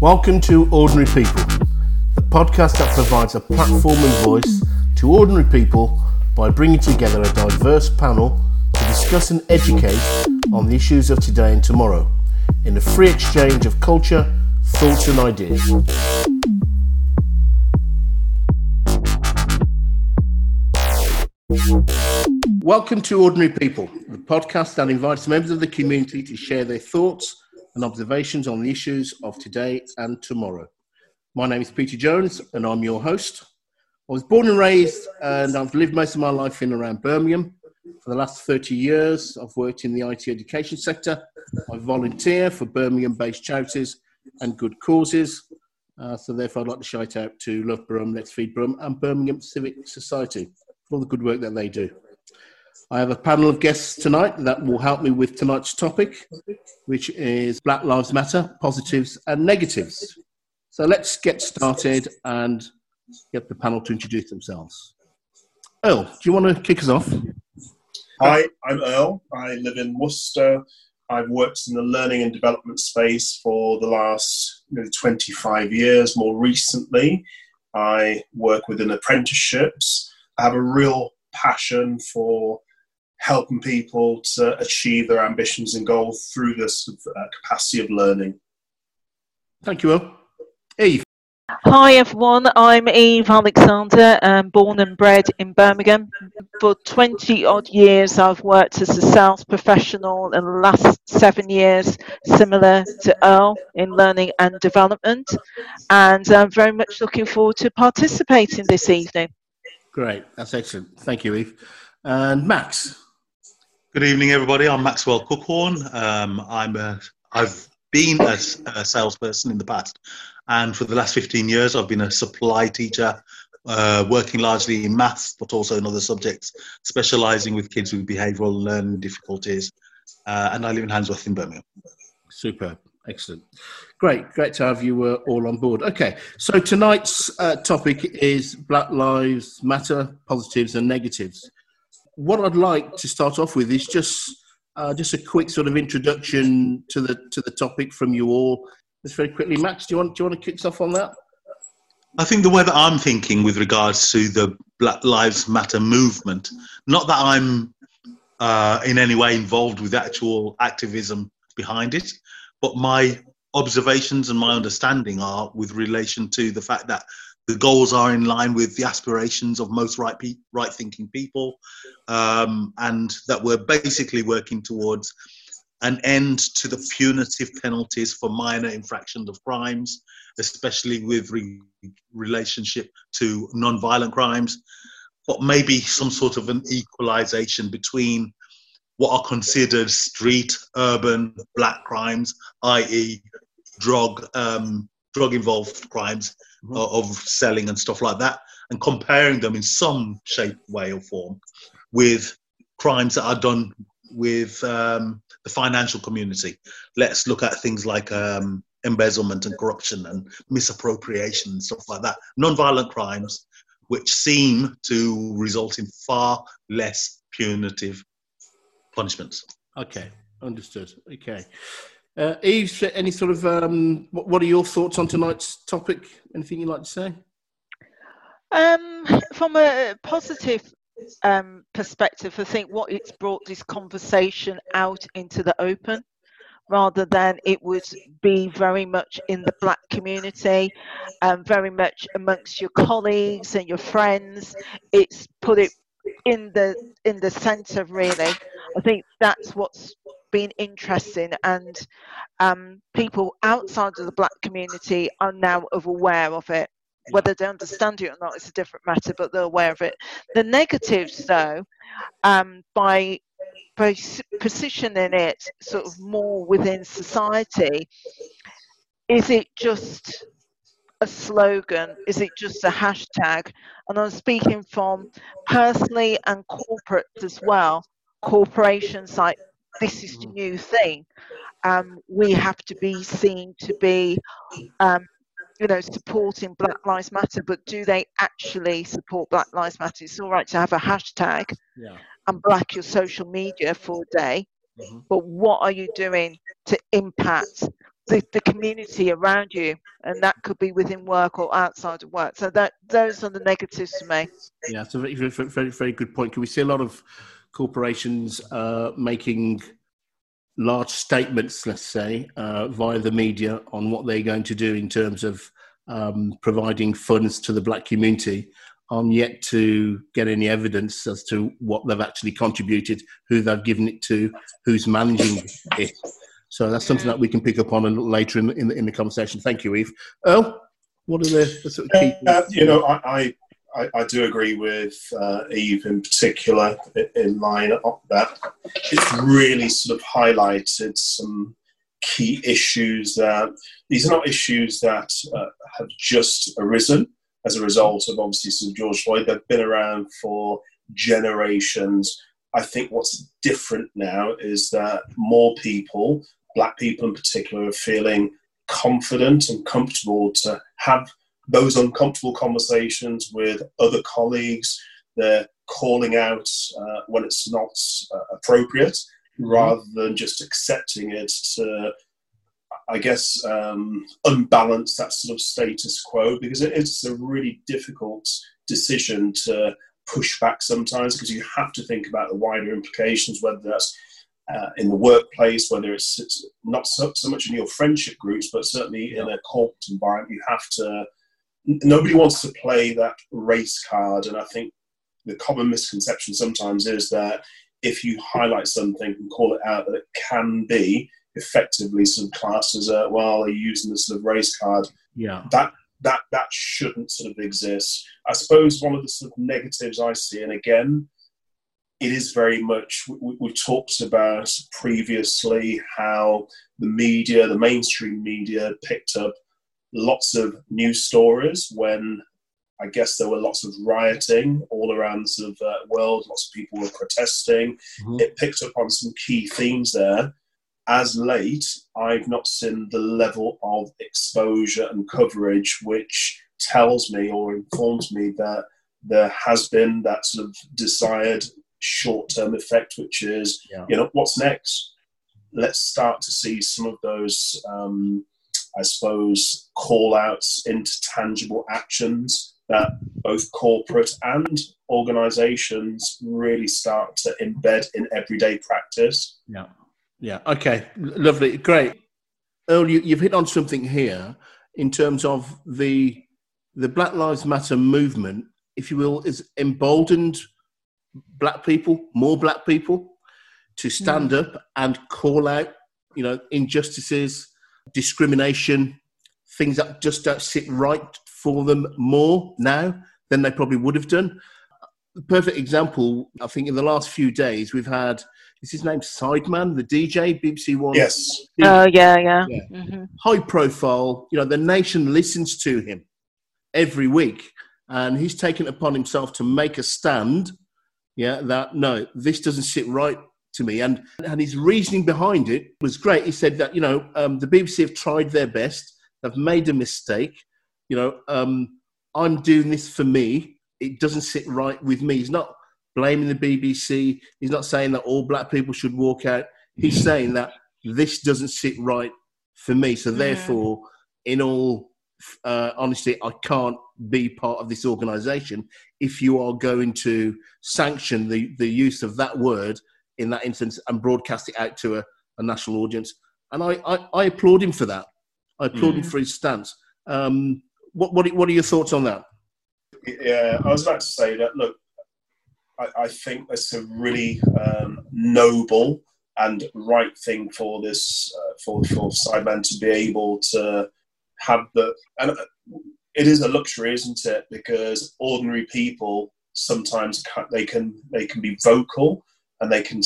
Welcome to Ordinary People, the podcast that provides a platform and voice to ordinary people by bringing together a diverse panel to discuss and educate on the issues of today and tomorrow in a free exchange of culture, thoughts, and ideas. Welcome to Ordinary People, the podcast that invites members of the community to share their thoughts and observations on the issues of today and tomorrow. My name is Peter Jones and I'm your host. I was born and raised and I've lived most of my life in around Birmingham. For the last 30 years, I've worked in the IT education sector. I volunteer for Birmingham based charities and good causes. Uh, so, therefore, I'd like to shout out to Love Brum, Let's Feed Brum, and Birmingham Civic Society for all the good work that they do. I have a panel of guests tonight that will help me with tonight's topic, which is Black Lives Matter positives and negatives. So let's get started and get the panel to introduce themselves. Earl, do you want to kick us off? Hi, I'm Earl. I live in Worcester. I've worked in the learning and development space for the last nearly 25 years. More recently, I work within apprenticeships. I have a real passion for helping people to achieve their ambitions and goals through this uh, capacity of learning. Thank you, Will. Eve. Hi everyone, I'm Eve Alexander, um, born and bred in Birmingham. For 20 odd years, I've worked as a sales professional, and the last seven years, similar to Earl, in learning and development. And I'm very much looking forward to participating this evening. Great, that's excellent. Thank you, Eve. And Max. Good evening, everybody. I'm Maxwell Cookhorn. Um, I'm a, I've been a, a, salesperson in the past, and for the last 15 years, I've been a supply teacher, uh, working largely in maths, but also in other subjects, specialising with kids with behavioural learning difficulties. Uh, and I live in Handsworth in Birmingham. Superb. Excellent. Great. Great to have you uh, all on board. Okay. So tonight's uh, topic is Black Lives Matter positives and negatives what I'd like to start off with is just uh, just a quick sort of introduction to the to the topic from you all. Just very quickly, Max, do you want do you want to kick us off on that? I think the way that I'm thinking with regards to the Black Lives Matter movement, not that I'm uh, in any way involved with actual activism behind it, but my observations and my understanding are with relation to the fact that the goals are in line with the aspirations of most right pe- right thinking people, um, and that we're basically working towards an end to the punitive penalties for minor infractions of crimes, especially with re- relationship to non-violent crimes, but maybe some sort of an equalization between what are considered street, urban, black crimes, i.e., drug um, drug involved crimes. Of selling and stuff like that, and comparing them in some shape, way, or form with crimes that are done with um, the financial community. Let's look at things like um, embezzlement and corruption and misappropriation and stuff like that. Non-violent crimes, which seem to result in far less punitive punishments. Okay, understood. Okay. Uh, Eve, any sort of um, what, are your thoughts on tonight's topic? Anything you'd like to say? Um, from a positive um, perspective, I think what it's brought this conversation out into the open rather than it would be very much in the black community and very much amongst your colleagues and your friends. It's put it in the in the centre really. I think that's what's been interesting and um, people outside of the black community are now aware of it whether they understand it or not is a different matter but they're aware of it the negatives though um, by by positioning it sort of more within society is it just a slogan? Is it just a hashtag? And I'm speaking from personally and corporates as well. Corporations like this is the new thing. Um, we have to be seen to be, um, you know, supporting Black Lives Matter, but do they actually support Black Lives Matter? It's all right to have a hashtag yeah. and black your social media for a day, mm-hmm. but what are you doing to impact the, the community around you, and that could be within work or outside of work. So that those are the negatives to me. Yeah, it's a very, very, very, good point. Can we see a lot of corporations uh, making large statements, let's say, uh, via the media on what they're going to do in terms of um, providing funds to the black community? I'm yet to get any evidence as to what they've actually contributed, who they've given it to, who's managing it. So that's something that we can pick up on a little later in the, in the, in the conversation. Thank you, Eve. Earl, what are the, the sort of key? Uh, you know, I, I, I, do agree with uh, Eve in particular in line of that. It's really sort of highlighted some key issues that these are not issues that uh, have just arisen as a result of obviously Sir George Floyd. They've been around for generations. I think what's different now is that more people black people in particular are feeling confident and comfortable to have those uncomfortable conversations with other colleagues. They're calling out uh, when it's not uh, appropriate mm-hmm. rather than just accepting it to, I guess, um, unbalance that sort of status quo because it's a really difficult decision to push back sometimes because you have to think about the wider implications, whether that's uh, in the workplace, whether it's, it's not so, so, much in your friendship groups, but certainly in a corporate environment, you have to. Nobody wants to play that race card, and I think the common misconception sometimes is that if you highlight something and call it out, that it can be effectively sort of classed as a well, are you using the sort of race card? Yeah, that that that shouldn't sort of exist. I suppose one of the sort of negatives I see, and again, it is very much, we, we talked about previously how the media, the mainstream media, picked up lots of news stories when I guess there were lots of rioting all around the sort of uh, world. Lots of people were protesting. Mm-hmm. It picked up on some key themes there. As late, I've not seen the level of exposure and coverage which tells me or informs me that there has been that sort of desired short term effect, which is, yeah. you know, what's next? Let's start to see some of those, um, I suppose, call outs into tangible actions that both corporate and organizations really start to embed in everyday practice. Yeah. Yeah. Okay. Lovely. Great. Earl, you, you've hit on something here in terms of the the Black Lives Matter movement, if you will, is emboldened black people, more black people, to stand mm. up and call out, you know, injustices, discrimination, things that just don't sit right for them more now than they probably would have done. The perfect example, I think, in the last few days, we've had is his name Sideman, the DJ, BBC One. Yes. Oh yeah, yeah. yeah. Mm-hmm. High profile. You know, the nation listens to him every week, and he's taken upon himself to make a stand yeah, that no, this doesn't sit right to me. And and his reasoning behind it was great. He said that you know um, the BBC have tried their best, they've made a mistake. You know, um, I'm doing this for me. It doesn't sit right with me. He's not blaming the BBC. He's not saying that all black people should walk out. He's saying that this doesn't sit right for me. So therefore, in all uh, honesty, I can't be part of this organization if you are going to sanction the, the use of that word in that instance and broadcast it out to a, a national audience. And I, I, I, applaud him for that. I applaud mm. him for his stance. Um, what, what, what are your thoughts on that? Yeah, I was about to say that. Look, I, I think that's a really um, noble and right thing for this uh, for for Sideman to be able to have the and it is a luxury, isn't it? Because ordinary people sometimes they can they can be vocal and they can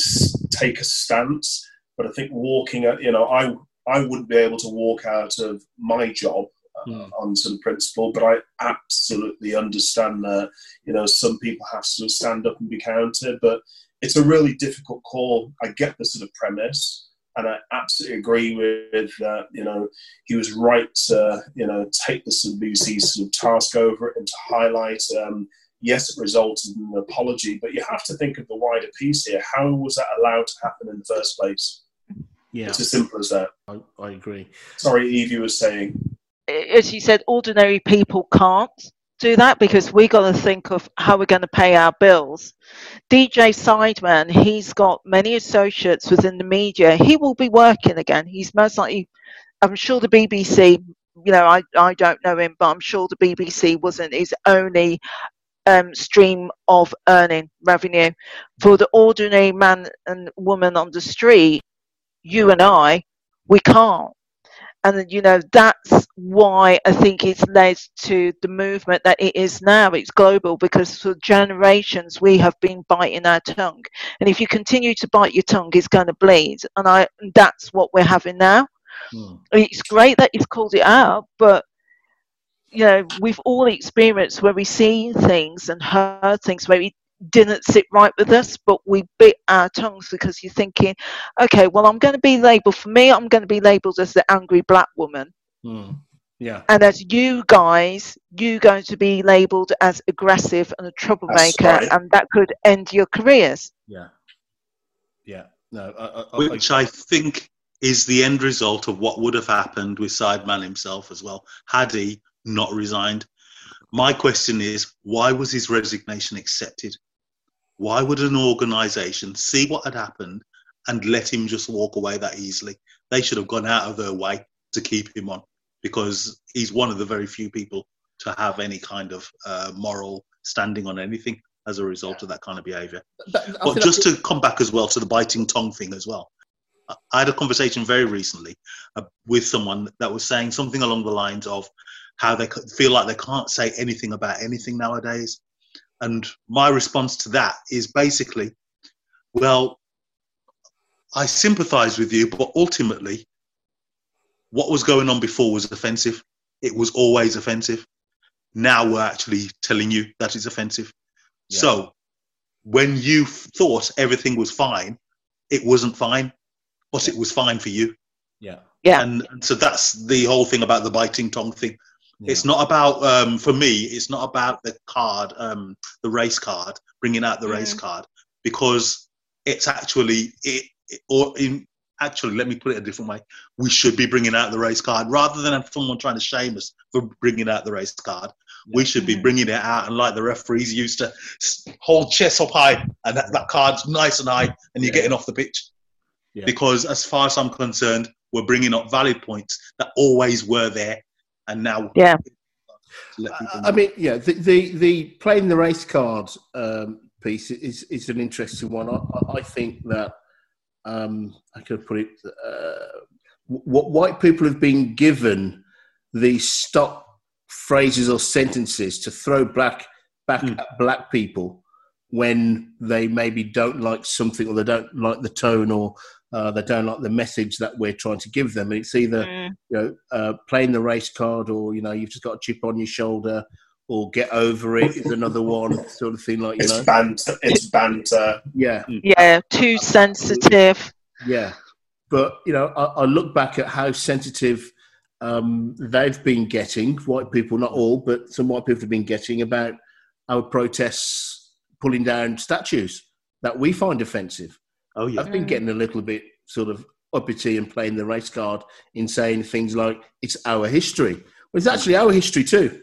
take a stance. But I think walking, out, you know, I I wouldn't be able to walk out of my job uh, mm. on some principle, but I absolutely understand that you know some people have to stand up and be counted, but it's a really difficult call. I get the sort of premise, and I absolutely agree with that. You know, he was right to you know take the BBC sort of task over it and to highlight. Um, yes, it resulted in an apology, but you have to think of the wider piece here. How was that allowed to happen in the first place? Yeah, It's as simple as that. I, I agree. Sorry, Eve, you were saying. as you said, ordinary people can't do that because we got to think of how we're going to pay our bills. DJ Sideman, he's got many associates within the media. He will be working again. He's most likely, I'm sure the BBC, you know, I, I don't know him, but I'm sure the BBC wasn't his only um, stream of earning revenue. For the ordinary man and woman on the street, you and I, we can't and you know that's why I think it's led to the movement that it is now. It's global because for generations we have been biting our tongue, and if you continue to bite your tongue, it's going to bleed. And I that's what we're having now. Hmm. It's great that you've called it out, but you know we've all experienced where we see things and heard things where we didn't sit right with us, but we bit our tongues because you're thinking, okay, well, I'm going to be labeled for me, I'm going to be labeled as the angry black woman. Mm. Yeah. And as you guys, you going to be labeled as aggressive and a troublemaker, right. and that could end your careers. Yeah. Yeah. No. I, I, Which I, I think is the end result of what would have happened with Sideman himself as well, had he not resigned. My question is, why was his resignation accepted? Why would an organization see what had happened and let him just walk away that easily? They should have gone out of their way to keep him on because he's one of the very few people to have any kind of uh, moral standing on anything as a result of that kind of behavior. But, but just to come back as well to the biting tongue thing as well. I had a conversation very recently uh, with someone that was saying something along the lines of how they feel like they can't say anything about anything nowadays. And my response to that is basically, well, I sympathize with you, but ultimately, what was going on before was offensive. It was always offensive. Now we're actually telling you that it's offensive. Yeah. So when you thought everything was fine, it wasn't fine, but yeah. it was fine for you. Yeah. Yeah. And, and so that's the whole thing about the biting tongue thing. Yeah. It's not about um, for me. It's not about the card, um, the race card, bringing out the race card, because it's actually it, it, or in actually let me put it a different way. We should be bringing out the race card rather than someone trying to shame us for bringing out the race card. Yeah. We should be bringing it out and like the referees used to hold chest up high and that, that card's nice and high and you're yeah. getting off the pitch. Because as far as I'm concerned, we're bringing up valid points that always were there and now yeah. I mean, yeah, the, the, the playing the race card um, piece is is an interesting one. I, I think that um, I could put it. Uh, what white people have been given the stock phrases or sentences to throw black back mm. at black people when they maybe don't like something or they don't like the tone or uh, they don't like the message that we're trying to give them. And it's either mm. you know uh, playing the race card, or you know you've just got a chip on your shoulder, or get over it is another one sort of thing. Like you it's know, banter. It's banter. Yeah, yeah, too sensitive. Yeah, but you know, I, I look back at how sensitive um, they've been getting. White people, not all, but some white people have been getting about our protests pulling down statues that we find offensive. Oh yeah, I've been getting a little bit sort of uppity and playing the race card in saying things like it's our history. Well, it's actually our history too.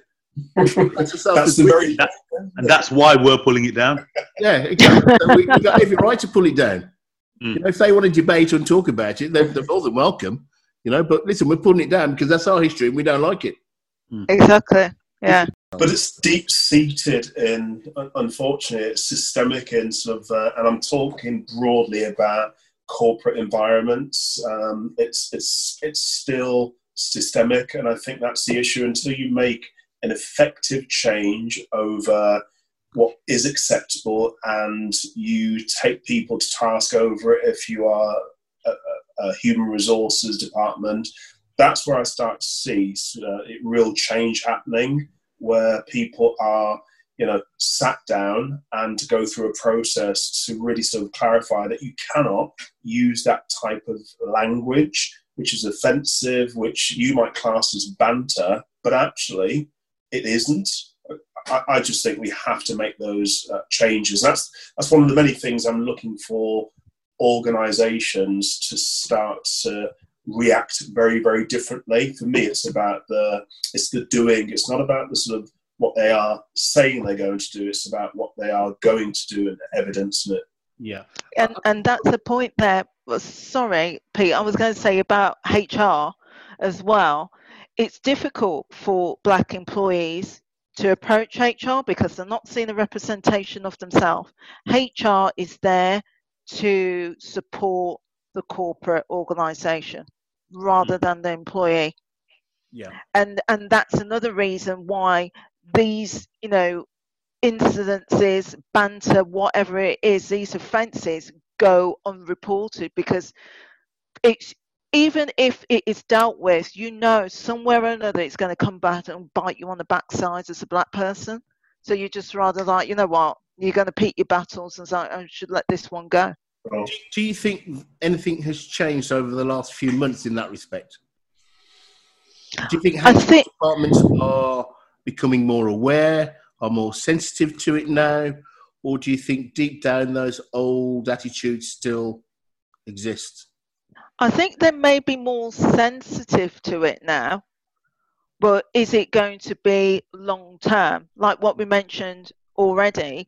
that's very, that, and that's why we're pulling it down. Yeah, exactly. so we, we got every right to pull it down. Mm. You know, if they want to debate and talk about it, they're, they're more than welcome. You know, but listen, we're pulling it down because that's our history and we don't like it. Mm. Exactly. Yeah. But it's deep seated in, unfortunately, it's systemic in sort of, uh, and I'm talking broadly about corporate environments. Um, it's it's it's still systemic, and I think that's the issue. Until you make an effective change over what is acceptable, and you take people to task over it, if you are a, a human resources department, that's where I start to see uh, real change happening where people are you know sat down and to go through a process to really sort of clarify that you cannot use that type of language which is offensive which you might class as banter but actually it isn't. I, I just think we have to make those uh, changes. That's that's one of the many things i'm looking for organizations to start to react very, very differently. For me, it's about the it's the doing. It's not about the sort of what they are saying they're going to do. It's about what they are going to do and the evidence in it. Yeah. And and that's the point there. Well, sorry, Pete. I was going to say about HR as well. It's difficult for black employees to approach HR because they're not seeing a representation of themselves. HR is there to support the corporate organization rather mm. than the employee. Yeah. And and that's another reason why these, you know, incidences, banter, whatever it is, these offences go unreported because it's even if it is dealt with, you know somewhere or another it's going to come back and bite you on the backside as a black person. So you just rather like, you know what, you're going to pick your battles and say, I should let this one go. Do you think anything has changed over the last few months in that respect? Do you think, I think departments are becoming more aware, are more sensitive to it now, or do you think deep down those old attitudes still exist? I think they may be more sensitive to it now, but is it going to be long term? Like what we mentioned already,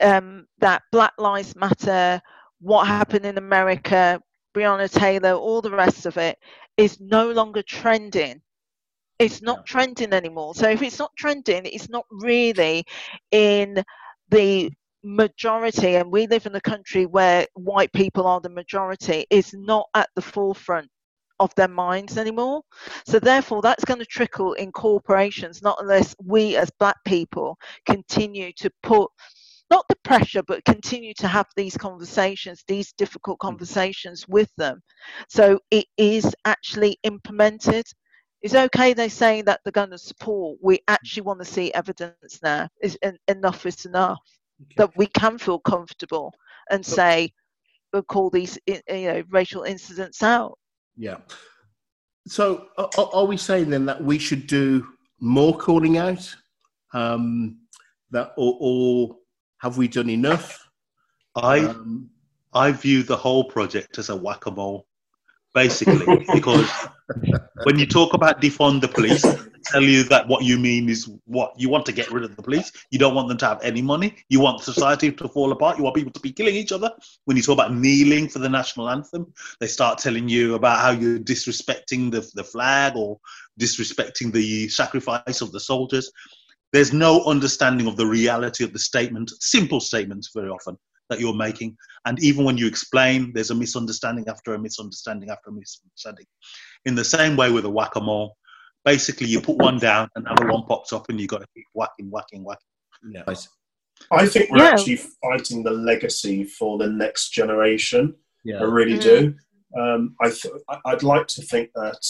um, that Black Lives Matter, what happened in America, Breonna Taylor, all the rest of it is no longer trending. It's not trending anymore. So if it's not trending, it's not really in the majority, and we live in a country where white people are the majority, is not at the forefront of their minds anymore. So therefore, that's going to trickle in corporations, not unless we as black people continue to put not the pressure, but continue to have these conversations, these difficult mm. conversations with them. So it is actually implemented. It's okay they're saying that they're going to support. We actually want to see evidence now. Is enough is enough okay. that we can feel comfortable and say we'll call these you know racial incidents out. Yeah. So are, are we saying then that we should do more calling out? Um, that or, or have we done enough? I um, I view the whole project as a whack a mole, basically, because when you talk about defund the police, tell you that what you mean is what you want to get rid of the police. You don't want them to have any money. You want society to fall apart. You want people to be killing each other. When you talk about kneeling for the national anthem, they start telling you about how you're disrespecting the, the flag or disrespecting the sacrifice of the soldiers. There's no understanding of the reality of the statement, simple statements very often that you're making. And even when you explain, there's a misunderstanding after a misunderstanding after a misunderstanding. In the same way with a whack a mole, basically you put one down, and another one pops up, and you've got to keep whacking, whacking, whacking. Yeah. I think we're yeah. actually fighting the legacy for the next generation. Yeah. I really mm-hmm. do. Um, I th- I'd like to think that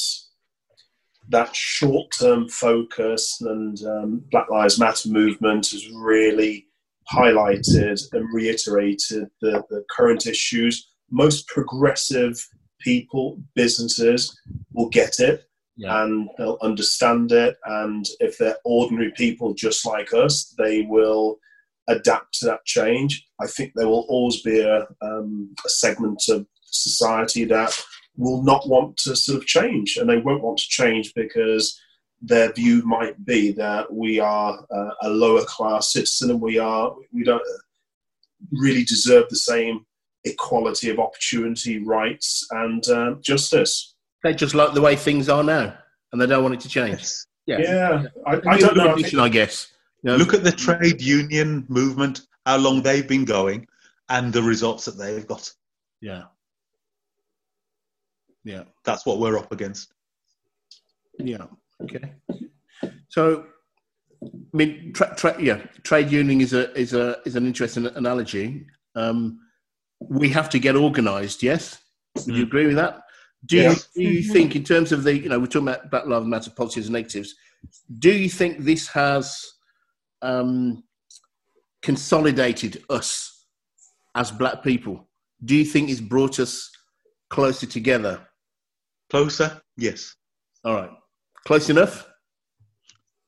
that short-term focus and um, Black Lives Matter movement has really highlighted and reiterated the, the current issues. Most progressive people, businesses will get it yeah. and they'll understand it. And if they're ordinary people just like us, they will adapt to that change. I think there will always be a, um, a segment of society that will not want to sort of change, and they won't want to change because their view might be that we are uh, a lower class citizen and we are we don't really deserve the same equality of opportunity, rights, and uh, justice. They just like the way things are now, and they don't want it to change. Yeah, yeah. I, I don't know. I, I guess. You know, Look at the trade union movement, how long they've been going, and the results that they've got. Yeah. Yeah. That's what we're up against. Yeah. Okay. So, I mean, tra- tra- yeah, trade union is a is a is an interesting analogy. Um, we have to get organised. Yes, would you mm. agree with that? Do yeah. you, do you mm-hmm. think, in terms of the, you know, we're talking about Black Lives Matter positives and negatives, do you think this has um, consolidated us as black people? Do you think it's brought us closer together? Closer? Yes. All right. Close enough?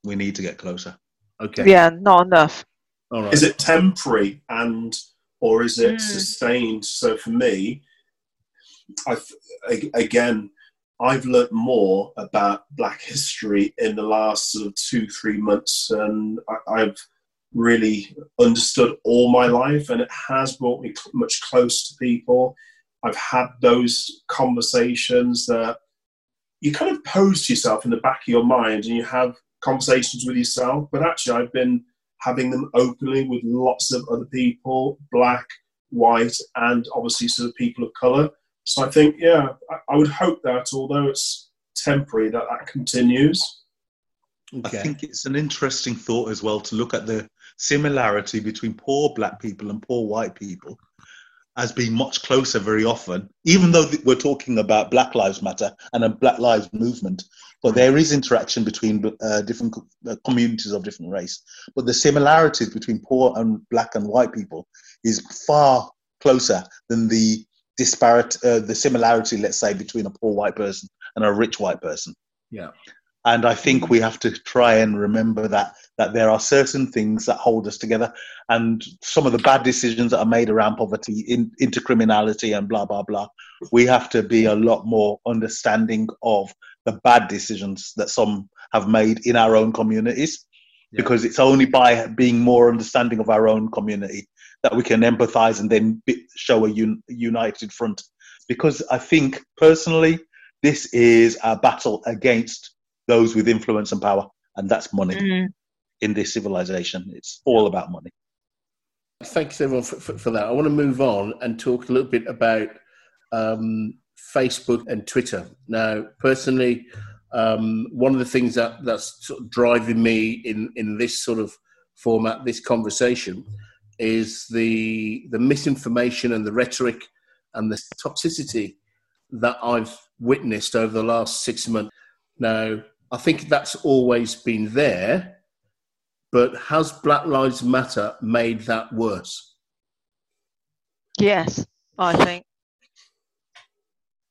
We need to get closer. Okay. Yeah, not enough. All right. Is it temporary and or is it Mm. sustained? So for me, I've again, I've learnt more about Black history in the last sort of two three months, and I, I've really understood all my life, and it has brought me much closer to people. I've had those conversations that you kind of pose to yourself in the back of your mind, and you have conversations with yourself. But actually, I've been having them openly with lots of other people, black, white, and obviously sort of people of color. So I think, yeah, I, I would hope that although it's temporary, that that continues. I think it's an interesting thought as well to look at the similarity between poor black people and poor white people as being much closer very often, even though we're talking about Black Lives Matter and a Black Lives movement. But there is interaction between uh, different uh, communities of different race. But the similarities between poor and black and white people is far closer than the disparate, uh, the similarity, let's say, between a poor white person and a rich white person Yeah. And I think we have to try and remember that that there are certain things that hold us together, and some of the bad decisions that are made around poverty, in, into criminality, and blah blah blah. We have to be a lot more understanding of the bad decisions that some have made in our own communities, Yeah. because it's only by being more understanding of our own community that we can empathise and then show a un, united front. Because I think personally, this is a battle against those with influence and power, and that's money Mm. in this civilization. It's all about money. Thanks everyone for, for, for that. I want to move on and talk a little bit about um, Facebook and Twitter. Now, personally, um, one of the things that that's sort of driving me in in this sort of format, this conversation, is the the misinformation and the rhetoric and the toxicity that I've witnessed over the last six months. Now, I think that's always been there, but has Black Lives Matter made that worse? Yes, I think.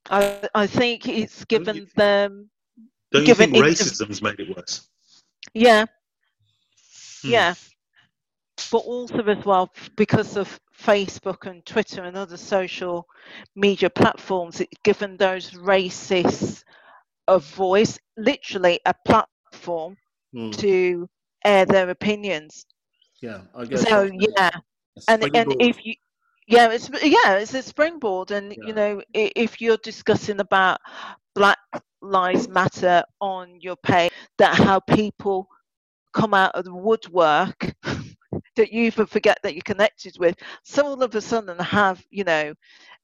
I I think it's given them. Don't you Given think it's- racism's made it worse? Yeah, Hmm. yeah. But also as well because of Facebook and Twitter and other social media platforms, it's given those racists a voice, literally a platform Hmm, to air their opinions. yeah, I guess. So yeah, and and if you yeah it's yeah it's a springboard and Yeah. you know if you're discussing about black lives matter on your page that how people come out of the woodwork that you even forget that you're connected with so all of a sudden have you know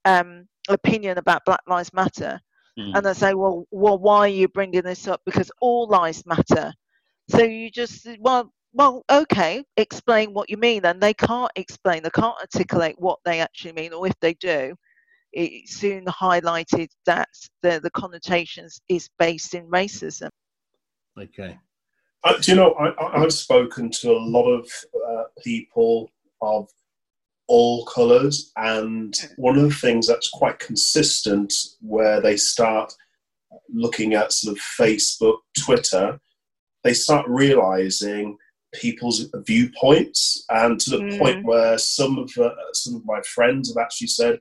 um opinion about black lives matter Hmm. and I say, well, well, why are you bringing this up? Because all lives matter. So you just, well, well, okay, explain what you mean. And they can't explain, they can't articulate what they actually mean, or if they do, it soon highlighted that the, the connotations is based in racism. okay. Uh, do you know, I, I- I've spoken to a lot of uh, people of all colours, and one of the things that's quite consistent where they start looking at sort of Facebook, Twitter, they start realizing people's viewpoints, and to the Mm. point where some of uh, some of my friends have actually said,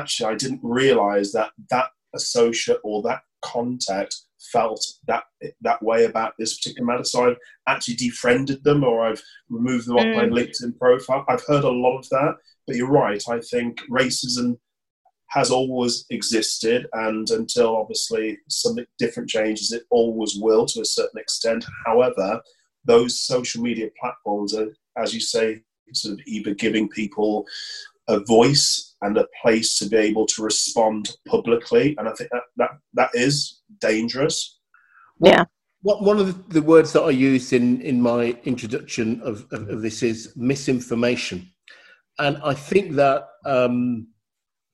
"Actually, I didn't realize that that associate or that contact felt that that way about this particular matter. So I've actually defriended them or I've removed them off my Mm. LinkedIn profile. I've heard a lot of that, but you're right. I think racism has always existed, and until obviously something different changes, it always will to a certain extent. However, those social media platforms are, as you say, sort of either giving people a voice and a place to be able to respond publicly, and I think that that, that is dangerous. Yeah. What, one of the, the words that I used in, in my introduction of, of, of this is misinformation. And I think that um,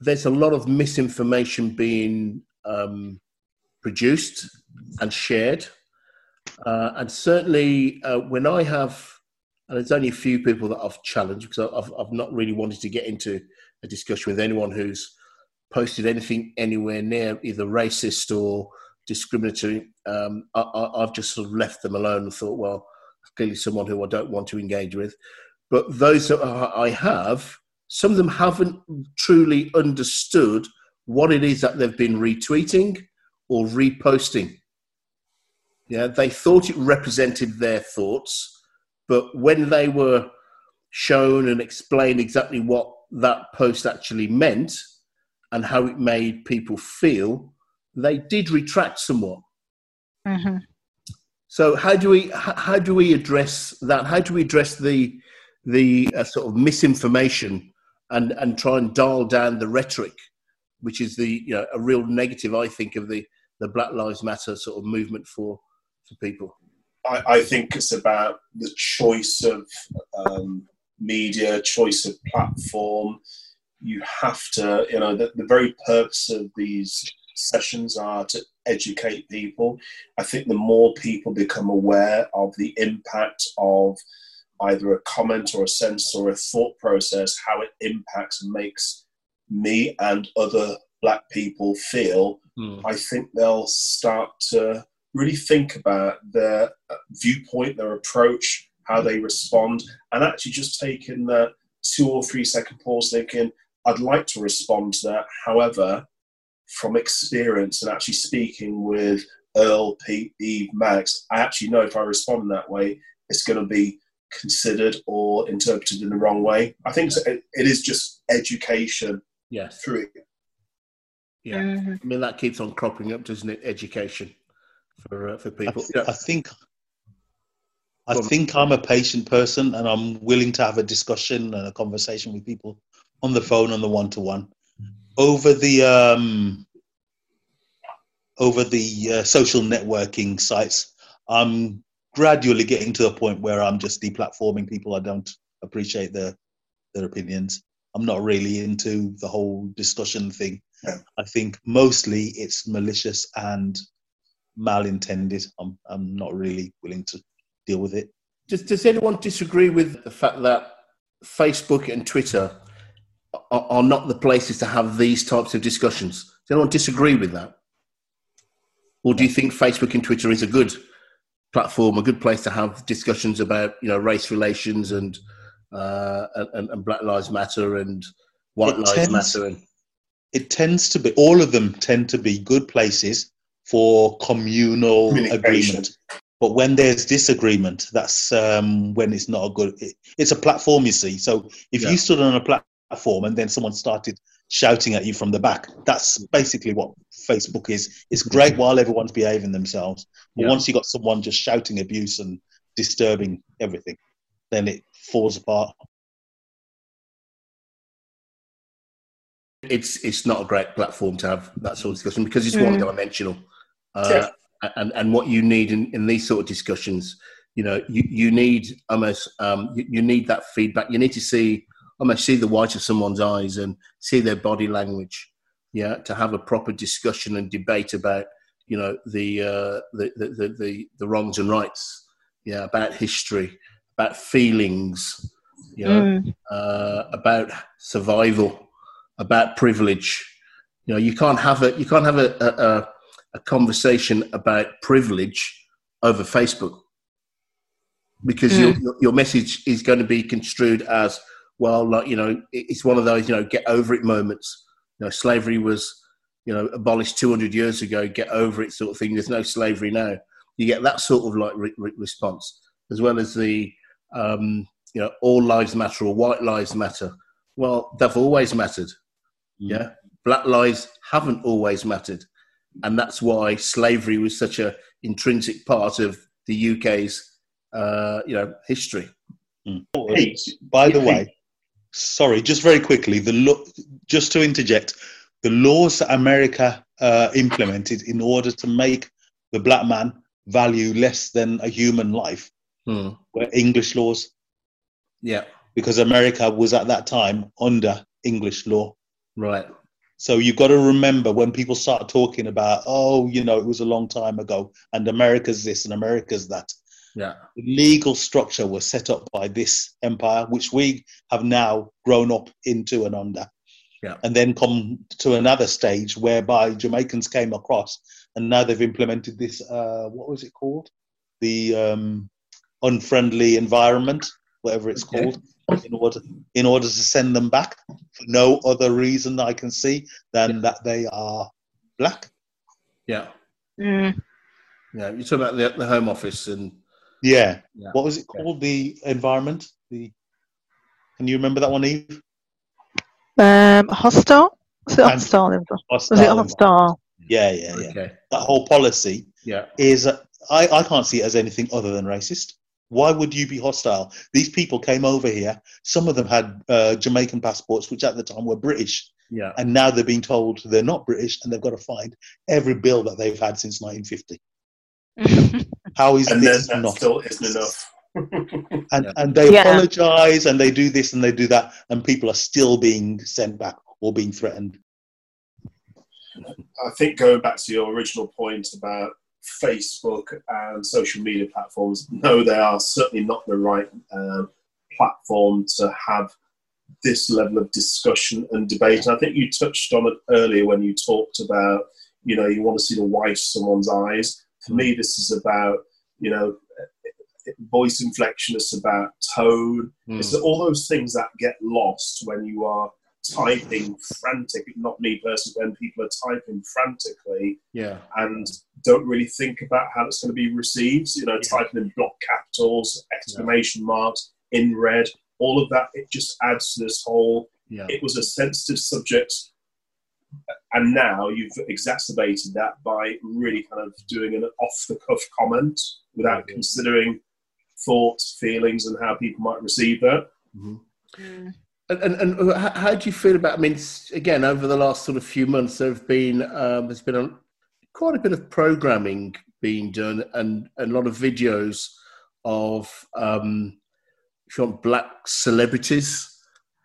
there's a lot of misinformation being um, produced and shared. Uh, and certainly uh, when I have, and it's only a few people that I've challenged because I've, I've not really wanted to get into a discussion with anyone who's posted anything anywhere near either racist or discriminatory. Um, I, I've just sort of left them alone and thought, well, clearly someone who I don't want to engage with. But those that I have, some of them haven't truly understood what it is that they've been retweeting or reposting. Yeah, they thought it represented their thoughts, but when they were shown and explained exactly what that post actually meant and how it made people feel, they did retract somewhat. Mm-hmm. So how do we how do we address that? How do we address the the uh, sort of misinformation and and try and dial down the rhetoric, which is the you know a real negative I think of the the Black Lives Matter sort of movement for for people. I, I think it's about the choice of um, media, choice of platform. You have to, you know, the, the very purpose of these sessions are to educate people. I think the more people become aware of the impact of either a comment or a sense or a thought process, how it impacts and makes me and other black people feel, mm. I think they'll start to really think about their viewpoint, their approach, how they respond, and actually just taking that two or three second pause, thinking, I'd like to respond to that. However, from experience and actually speaking with Earl, Pete, Eve, Max, I actually know if I respond that way, it's going to be considered or interpreted in the wrong way. I think it, it is just education yes. through it. Yeah, mm-hmm. I mean that keeps on cropping up, doesn't it? Education for uh, for people. I, th- I think I think I'm a patient person, and I'm willing to have a discussion and a conversation with people on the phone on the one to one. Over the um, over the uh, social networking sites, I'm gradually getting to a point where I'm just deplatforming people. I don't appreciate their their opinions. I'm not really into the whole discussion thing. Yeah. I think mostly it's malicious and malintended. I'm I'm not really willing to deal with it. Does Does anyone disagree with the fact that Facebook and Twitter are, are not the places to have these types of discussions? Does anyone disagree with that? Or do you think Facebook and Twitter is a good platform, a good place to have discussions about you know race relations and uh, and, and, Black Lives Matter and White it Lives tends, Matter. And it tends to be all of them tend to be good places for communal agreement. But when there's disagreement, that's um, when it's not a good. It, it's a platform, you see. So if yeah. you stood on a platform and then someone started shouting at you from the back. That's basically what Facebook is. It's great while everyone's behaving themselves, but yeah. once you got someone just shouting abuse and disturbing everything, then it falls apart. It's it's not a great platform to have that sort of discussion because it's mm. one dimensional. Uh, yeah. and, and what you need in, in these sort of discussions, you know, you, you need almost um, you, you need that feedback. You need to see almost see the white of someone's eyes and see their body language. Yeah, to have a proper discussion and debate about you know the uh, the, the, the the wrongs and rights. Yeah, about history, about feelings. You know, mm. uh, about survival, about privilege. You know, you can't have a you can't have a, a, a conversation about privilege over Facebook because mm. your your message is going to be construed as well, like you know, it's one of those you know get over it moments. You know, slavery was you know abolished 200 years ago. Get over it, sort of thing. There's no slavery now. You get that sort of like re- re- response, as well as the um, you know all lives matter or white lives matter. Well, they've always mattered. Mm. Yeah, black lives haven't always mattered, and that's why slavery was such a intrinsic part of the UK's uh, you know history. Mm. By the way, sorry, just very quickly, the lo- just to interject, the laws that America uh, implemented in order to make the black man value less than a human life hmm. were English laws. Yeah. Because America was at that time under English law. Right. So you've got to remember when people start talking about, oh, you know, it was a long time ago and America's this and America's that. Yeah. The legal structure was set up by this empire, which we have now grown up into and under. Yeah. And then come to another stage whereby Jamaicans came across and now they've implemented this, uh, what was it called? The um, unfriendly environment, whatever it's okay. called. in order in order to send them back for no other reason I can see than that they are black. Yeah, Mm. yeah. You're talking about the, the Home Office and Yeah. Yeah. What was it called? The environment. The can you remember that one, Eve? Um, hostile? Was it And- hostile? Was Hostile it hostile? Yeah, yeah, yeah. okay, That whole policy yeah, is uh, I, I can't see it as anything other than racist. Why would you be hostile? These people came over here. Some of them had uh, Jamaican passports, which at the time were British, yeah. and now they're being told they're not British, and they've got to find every bill that they've had since 1950. How is And then this that not? still isn't enough. and Yeah. and they Yeah. apologize and they do this and they do that, and people are still being sent back or being threatened. I think going back to your original point about Facebook and social media platforms, no, they are certainly not the right um, platform to have this level of discussion and debate. And I think you touched on it earlier when you talked about, you know, you want to see the white of someone's eyes. For me, this is about, you know, voice inflection. It's about tone. Mm. It's all those things that get lost when you are typing frantic. Not me personally, when people are typing frantically yeah, and don't really think about how it's going to be received. You know, Yeah. typing in block capitals, exclamation marks, in red, all of that. It just adds to this whole. yeah, It was a sensitive subject, and now you've exacerbated that by really kind of doing an off-the-cuff comment without Mhm. considering thoughts, feelings, and how people might receive that. Mhm. Mm. And, and, and how, how do you feel about? I mean, again, over the last sort of few months, there have been um, there's been a, quite a bit of programming being done, and, and a lot of videos of um, if you want black celebrities,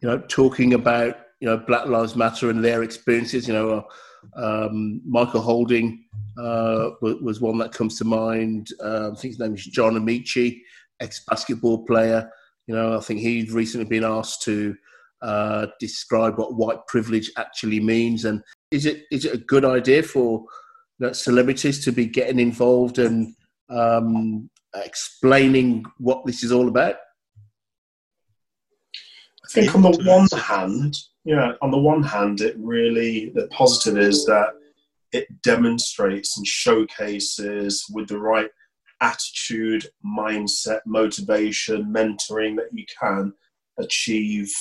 you know, talking about you know Black Lives Matter and their experiences. You know, uh, um, Michael Holding uh, was, one that comes to mind. Uh, I think his name is John Amaechi, ex-basketball player. You know, I think he'd recently been asked to uh, describe what white privilege actually means, and is it is it a good idea for celebrities to be getting involved and um, explaining what this is all about? I think on the one hand, yeah, on the one hand, it really the positive is that it demonstrates and showcases with the right attitude, mindset, motivation, mentoring that you can achieve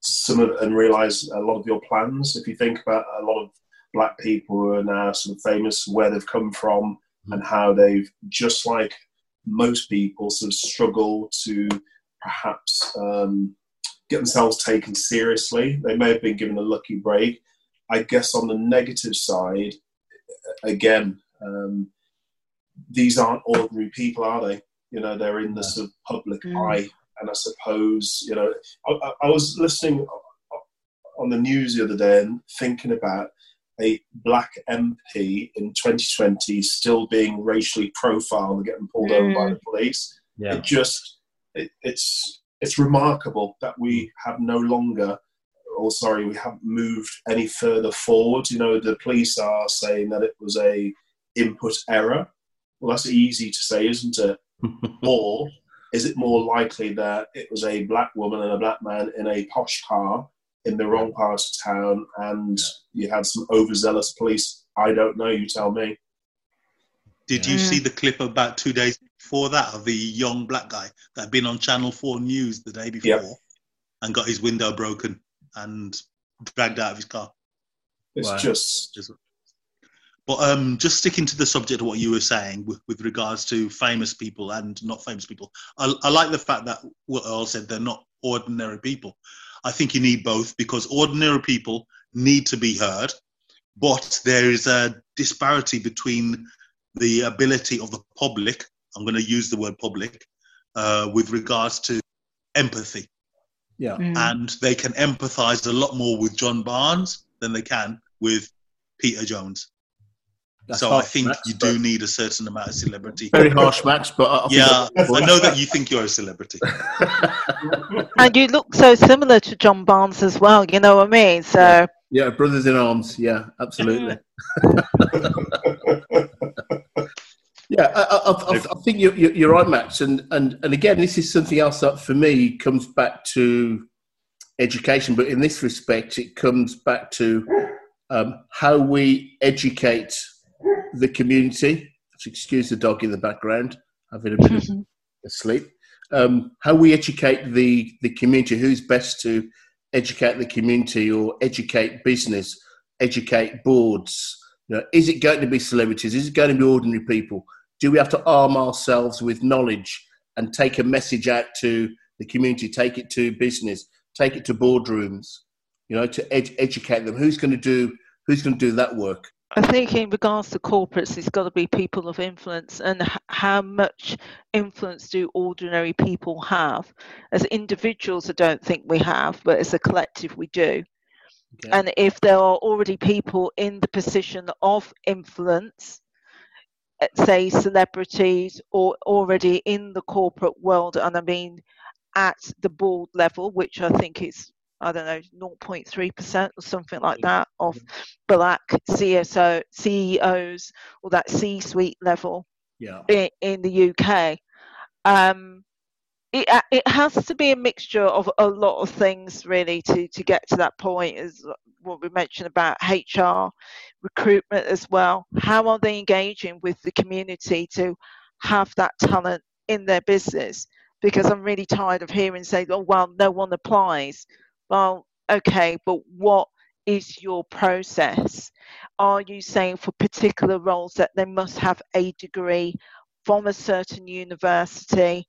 some of and realize a lot of your plans. If you think about a lot of black people who are now sort of famous, where they've come from, and how they've just like most people sort of struggle to perhaps um, get themselves taken seriously. They may have been given a lucky break. I guess on the negative side, again, um, these aren't ordinary people, are they? You know, they're in the sort of public Mm. eye. And I suppose, you know, I, I, I was listening on the news the other day and thinking about a black MP in 2020 still being racially profiled and getting pulled over by the police Yeah. it just it, it's it's remarkable that we have no longer or sorry we haven't moved any further forward. You know the police are saying that it was a input error. Well that's easy to say isn't it? Or is it more likely that it was a black woman and a black man in a posh car in the wrong part of town and you had some overzealous police? I don't know you tell me. Did you Mm. see the clip about two days before that of the young black guy that had been on Channel 4 News the day before Yep. and got his window broken and dragged out of his car? it's Wow. just But um, just sticking to the subject of what you were saying with, with regards to famous people and not famous people, I, I like the fact that what Earl said they're not ordinary people. I think you need both because ordinary people need to be heard, but there is a disparity between the ability of the public, I'm going to use the word public, uh, with regards to empathy. Yeah, Mm. And they can empathize a lot more with John Barnes than they can with Peter Jones That's so I think Max, you do need a certain amount of celebrity. very harsh, Max. But I, I Yeah, I know that you think you're a celebrity. And you look so similar to John Barnes as well, you know what I mean? So, yeah, brothers in arms. Yeah, absolutely. Yeah, I, I, I, I think you're, you're, right, Max. And, and, and again, this is something else that for me comes back to education, but in this respect, it comes back to um, how we educate the community. Excuse the dog in the background, having a bit of a sleep. Um, how we educate the, the community, who's best to educate the community or educate business, educate boards. You know, is it going to be celebrities? Is it going to be ordinary people? Do we have to arm ourselves with knowledge and take a message out to the community, take it to business, take it to boardrooms, you know, to ed- educate them? Who's going to do who's going to do that work? I think in regards to corporates, it's got to be people of influence, and h- how much influence do ordinary people have? As individuals, I don't think we have, but as a collective, we do. Okay. And if there are already people in the position of influence, say celebrities or already in the corporate world, and I mean at the board level, which I think is I don't know 0.3% or something like that of black CSO CEOs or that C-suite level yeah. in, in the UK. Um, it, uh, it has to be a mixture of a lot of things really to, to get to that point is what we mentioned about HR recruitment as well. How are they engaging with the community to have that talent in their business? Because I'm really tired of hearing say, oh well, no one applies. Well, okay, but what is your process? Are you saying for particular roles that they must have a degree from a certain university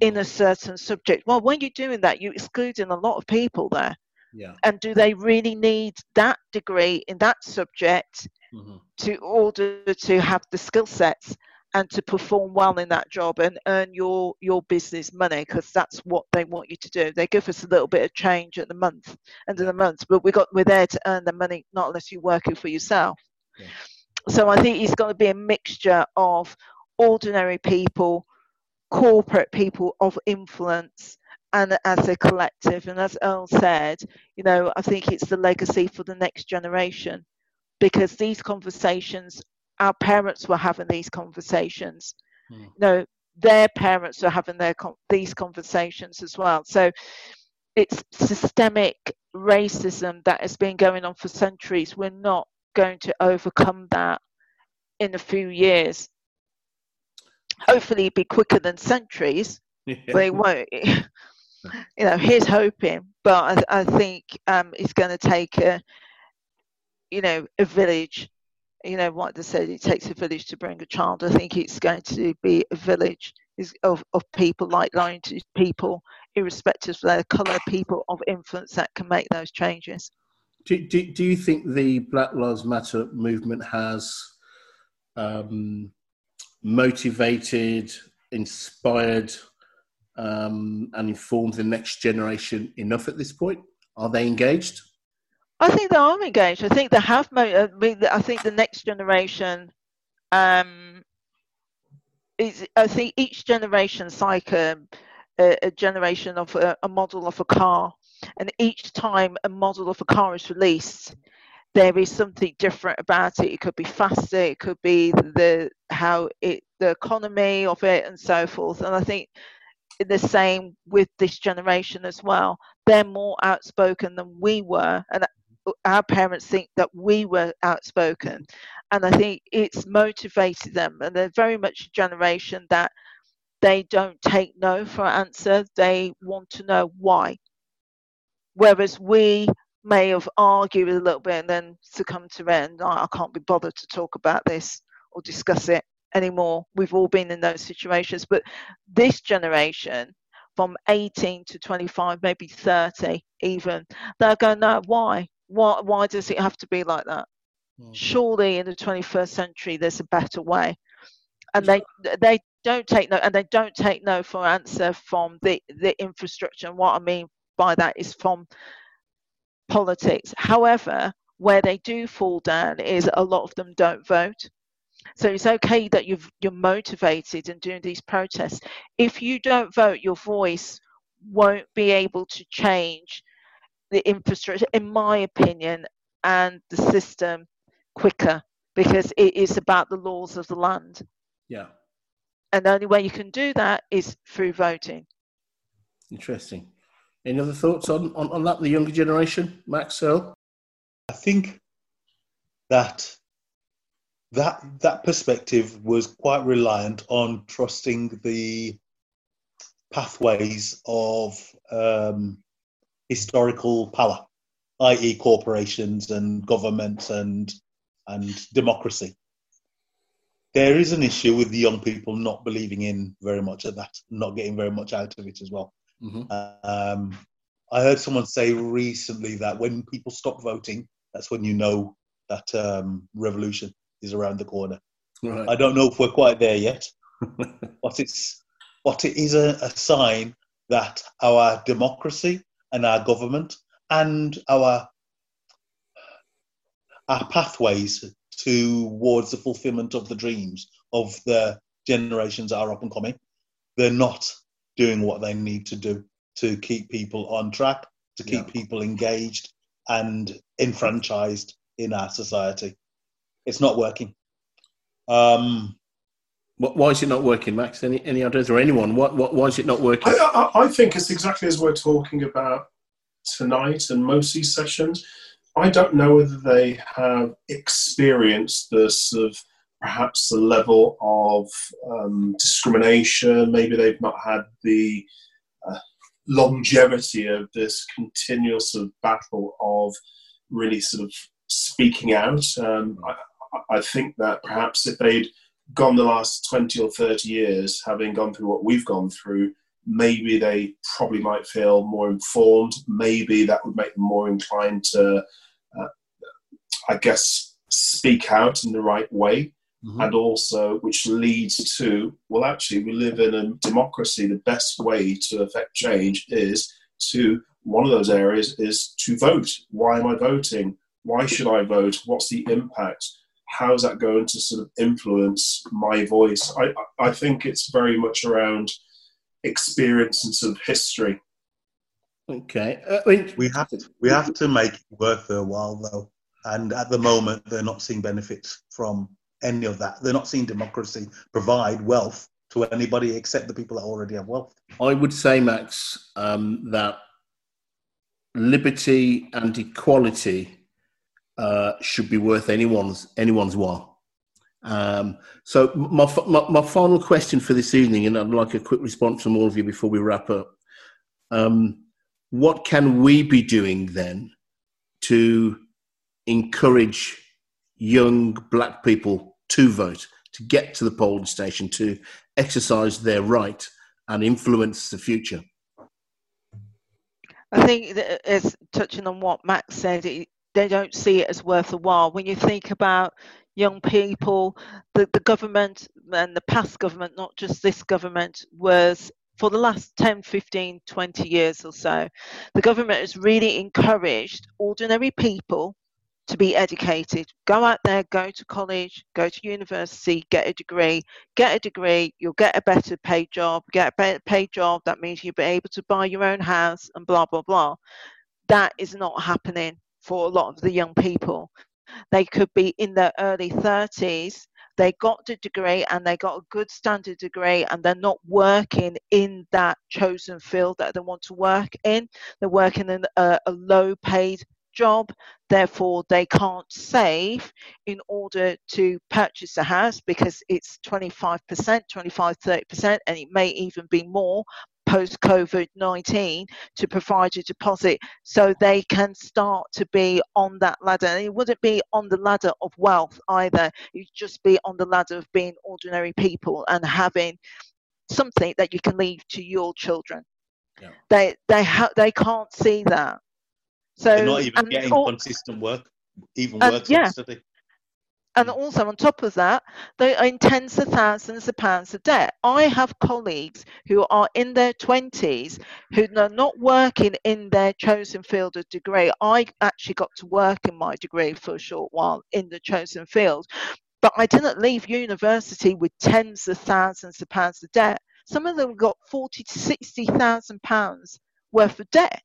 in a certain subject? Well, when you're doing that, you're excluding a lot of people there. Yeah. And do they really need that degree in that subject mm-hmm. to order to have the skill sets and to perform well in that job and earn your your business money because that's what they want you to do. They give us a little bit of change at the month, end of the month, but we got we're there to earn the money, not unless you're working for yourself. Yeah. So I think it's going to be a mixture of ordinary people, corporate people of influence, and as a collective. And as Earl said, you know, I think it's the legacy for the next generation because these conversations our parents were having these conversations. Mm. You know, their parents were having their these conversations as well. So it's systemic racism that has been going on for centuries. We're not going to overcome that in a few years. Hopefully, it'd be quicker than centuries. Yeah. They won't. you know, here's hoping, but I, I think um, it's going to take a, you know, a village you know what they said it takes a village to bring a child. I think it's going to be a village of, of people like-minded people irrespective of their colour people of influence that can make those changes. Do, do, do you think the black lives matter movement has um, motivated inspired um, and informed the next generation enough at this point are they engaged I think they are engaged. I think they have. I, I think the next generation. Um, is, I think each generation's like a, a, a generation of a, a, model of a car, and each time a model of a car is released, there is something different about it. It could be faster. It could be the how it the economy of it and so forth. And I think the same with this generation as well. They're more outspoken than we were, and our parents think that we were outspoken. And I think it's motivated them. And they're very much a generation that they don't take no for an answer, they want to know why. Whereas we may have argued a little bit and then succumb to it and oh, I can't be bothered to talk about this or discuss it anymore. We've all been in those situations. But this generation, from 18 to 25, maybe 30 even, they're going, no, why? why why does it have to be like that? Mm. Surely in the 21st century there's a better way. And they they don't take no and they don't take no for answer from the the infrastructure. And what I mean by that is from politics. However, where they do fall down is a lot of them don't vote. So it's okay that you've, you're motivated and doing these protests. If you don't vote, your voice won't be able to change the infrastructure, in my opinion, and the system quicker because it is about the laws of the land. Yeah. and the only way you can do that is through voting. Interesting. Any other thoughts on, on, on that, the younger generation, Max Earl? I think that that that perspective was quite reliant on trusting the pathways of um, historical power, i.e., corporations and government and and democracy. There is an issue with the young people not believing in very much of that, not getting very much out of it as well. Mm-hmm. Um, I heard someone say recently that when people stop voting, that's when you know that um, revolution is around the corner. Right. I don't know if we're quite there yet, but it's but it is a, a sign that our democracy and our government and our our pathways towards the fulfillment of the dreams of the generations that are up and coming, they're not doing what they need to do to keep people on track, to keep yeah. people engaged and enfranchised in our society. It's not working. Um, why is it not working, Max? Any any ideas or anyone? What, what why is it not working? I, I, I think it's exactly as we're talking about tonight and most of these sessions. I don't know whether they have experienced the sort of perhaps the level of um, discrimination. Maybe they've not had the uh, longevity of this continuous sort of battle of really sort of speaking out. Um, I, I, think that perhaps if they'd gone the last 20 or 30 years, having gone through what we've gone through, maybe they probably might feel more informed. Maybe that would make them more inclined to, uh, I guess, speak out in the right way. Mm-hmm. And also, which leads to, well, actually, we live in a democracy. The best way to affect change is to, one of those areas is to vote. Why am I voting? Why should I vote? What's the impact? How is that going to sort of influence my voice? I, I think it's very much around experience and sort of history. Okay, uh, I mean, we have to we have to make it worth their while though, and at the moment they're not seeing benefits from any of that. They're not seeing democracy provide wealth to anybody except the people that already have wealth. I would say, Max, um, that liberty and equality uh, should be worth anyone's anyone's while. Um, so my, my, my final question for this evening, and I'd like a quick response from all of you before we wrap up. Um, what can we be doing then to encourage young black people to vote, to get to the polling station, to exercise their right and influence the future? I think as touching on what Max said, it, they don't see it as worth a while. When you think about young people, the, the government and the past government, not just this government, was for the last 10, 15, 20 years or so, the government has really encouraged ordinary people to be educated. Go out there, go to college, go to university, get a degree. Get a degree, you'll get a better paid job. Get a better paid job, that means you'll be able to buy your own house and blah, blah, blah. That is not happening for a lot of the young people. They could be in their early 30s. They got the degree and they got a good standard degree, and they're not working in that chosen field that they want to work in. They're working in a, a low paid job, therefore they can't save in order to purchase a house because it's 25%, 25, 30%, and it may even be more post COVID 19 to provide a deposit so they can start to be on that ladder. And it wouldn't be on the ladder of wealth either, you'd just be on the ladder of being ordinary people and having something that you can leave to your children. Yeah. They they ha- they can't see that. So They're not even getting all, consistent work, even work yeah. study. And also on top of that, they are in tens of thousands of pounds of debt. I have colleagues who are in their 20s who are not working in their chosen field of degree. I actually got to work in my degree for a short while in the chosen field, but I didn't leave university with tens of thousands of pounds of debt. Some of them got 40 to 60,000 pounds worth of debt.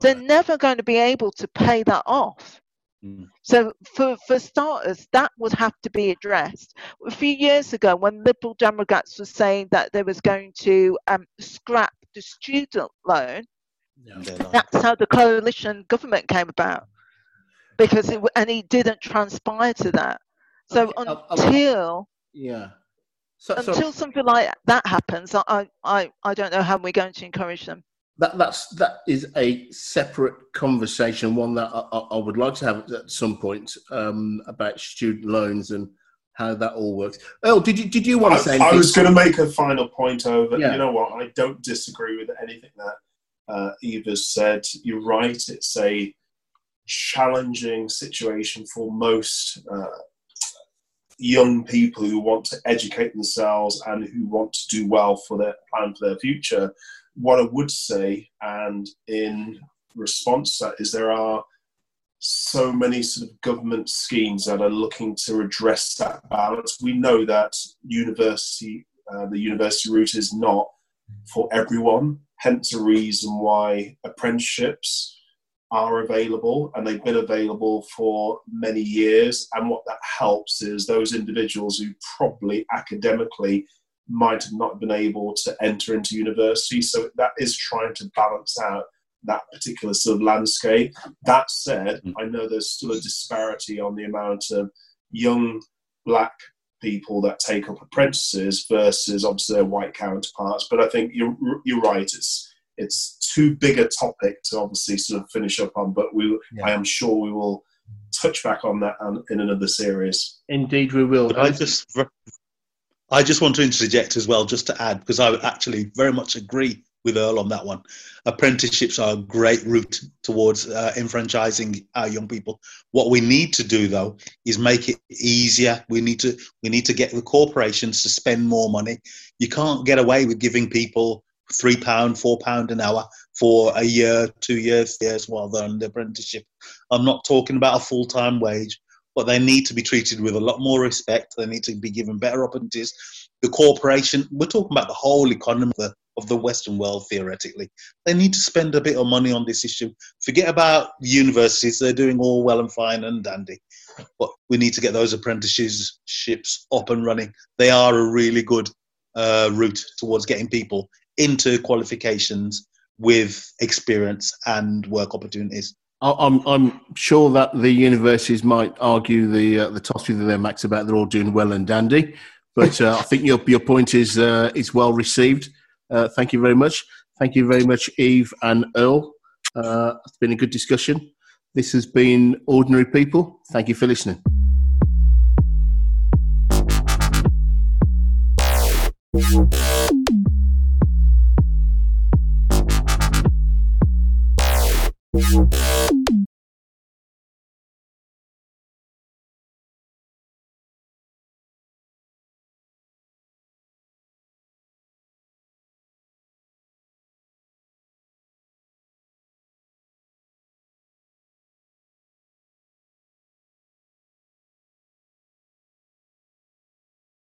They're never going to be able to pay that off Mm. So, for, for starters, that would have to be addressed. A few years ago, when Liberal Democrats were saying that they was going to um, scrap the student loan, yeah. that's how the coalition government came about. Because it, and he didn't transpire to that. So okay. until yeah, so, until something like that happens, I, I I don't know how we're going to encourage them that that's that is a separate conversation, one that I, I would like to have at some point um, about student loans and how that all works. Oh, did you did you want to say? I, I was going to make a final point over. Yeah. You know what? I don't disagree with anything that uh, Eva said. You're right. It's a challenging situation for most uh, young people who want to educate themselves and who want to do well for their plan for their future what I would say, and in response to that, is there are so many sort of government schemes that are looking to address that balance. We know that university, uh, the university route is not for everyone, hence the reason why apprenticeships are available and they've been available for many years. And what that helps is those individuals who probably academically might have not been able to enter into university. So that is trying to balance out that particular sort of landscape. That said, mm. I know there's still a disparity on the amount of young black people that take up apprentices versus obviously their white counterparts. But I think you're you're right. It's it's too big a topic to obviously sort of finish up on. But we, yeah. I am sure we will touch back on that in another series. Indeed, we will. I just I just want to interject as well, just to add, because I actually very much agree with Earl on that one. Apprenticeships are a great route towards uh, enfranchising our young people. What we need to do, though, is make it easier. We need to we need to get the corporations to spend more money. You can't get away with giving people three pound, four pound an hour for a year, two years, years while they're on the apprenticeship. I'm not talking about a full time wage but they need to be treated with a lot more respect. They need to be given better opportunities. The corporation, we're talking about the whole economy of the, of the Western world, theoretically. They need to spend a bit of money on this issue. Forget about universities, they're doing all well and fine and dandy. But we need to get those apprenticeships up and running. They are a really good uh, route towards getting people into qualifications with experience and work opportunities. I'm I'm sure that the universities might argue the uh, the toss with their max about they're all doing well and dandy, but uh, I think your your point is uh, is well received. Uh, thank you very much. Thank you very much, Eve and Earl. Uh, it's been a good discussion. This has been Ordinary People. Thank you for listening.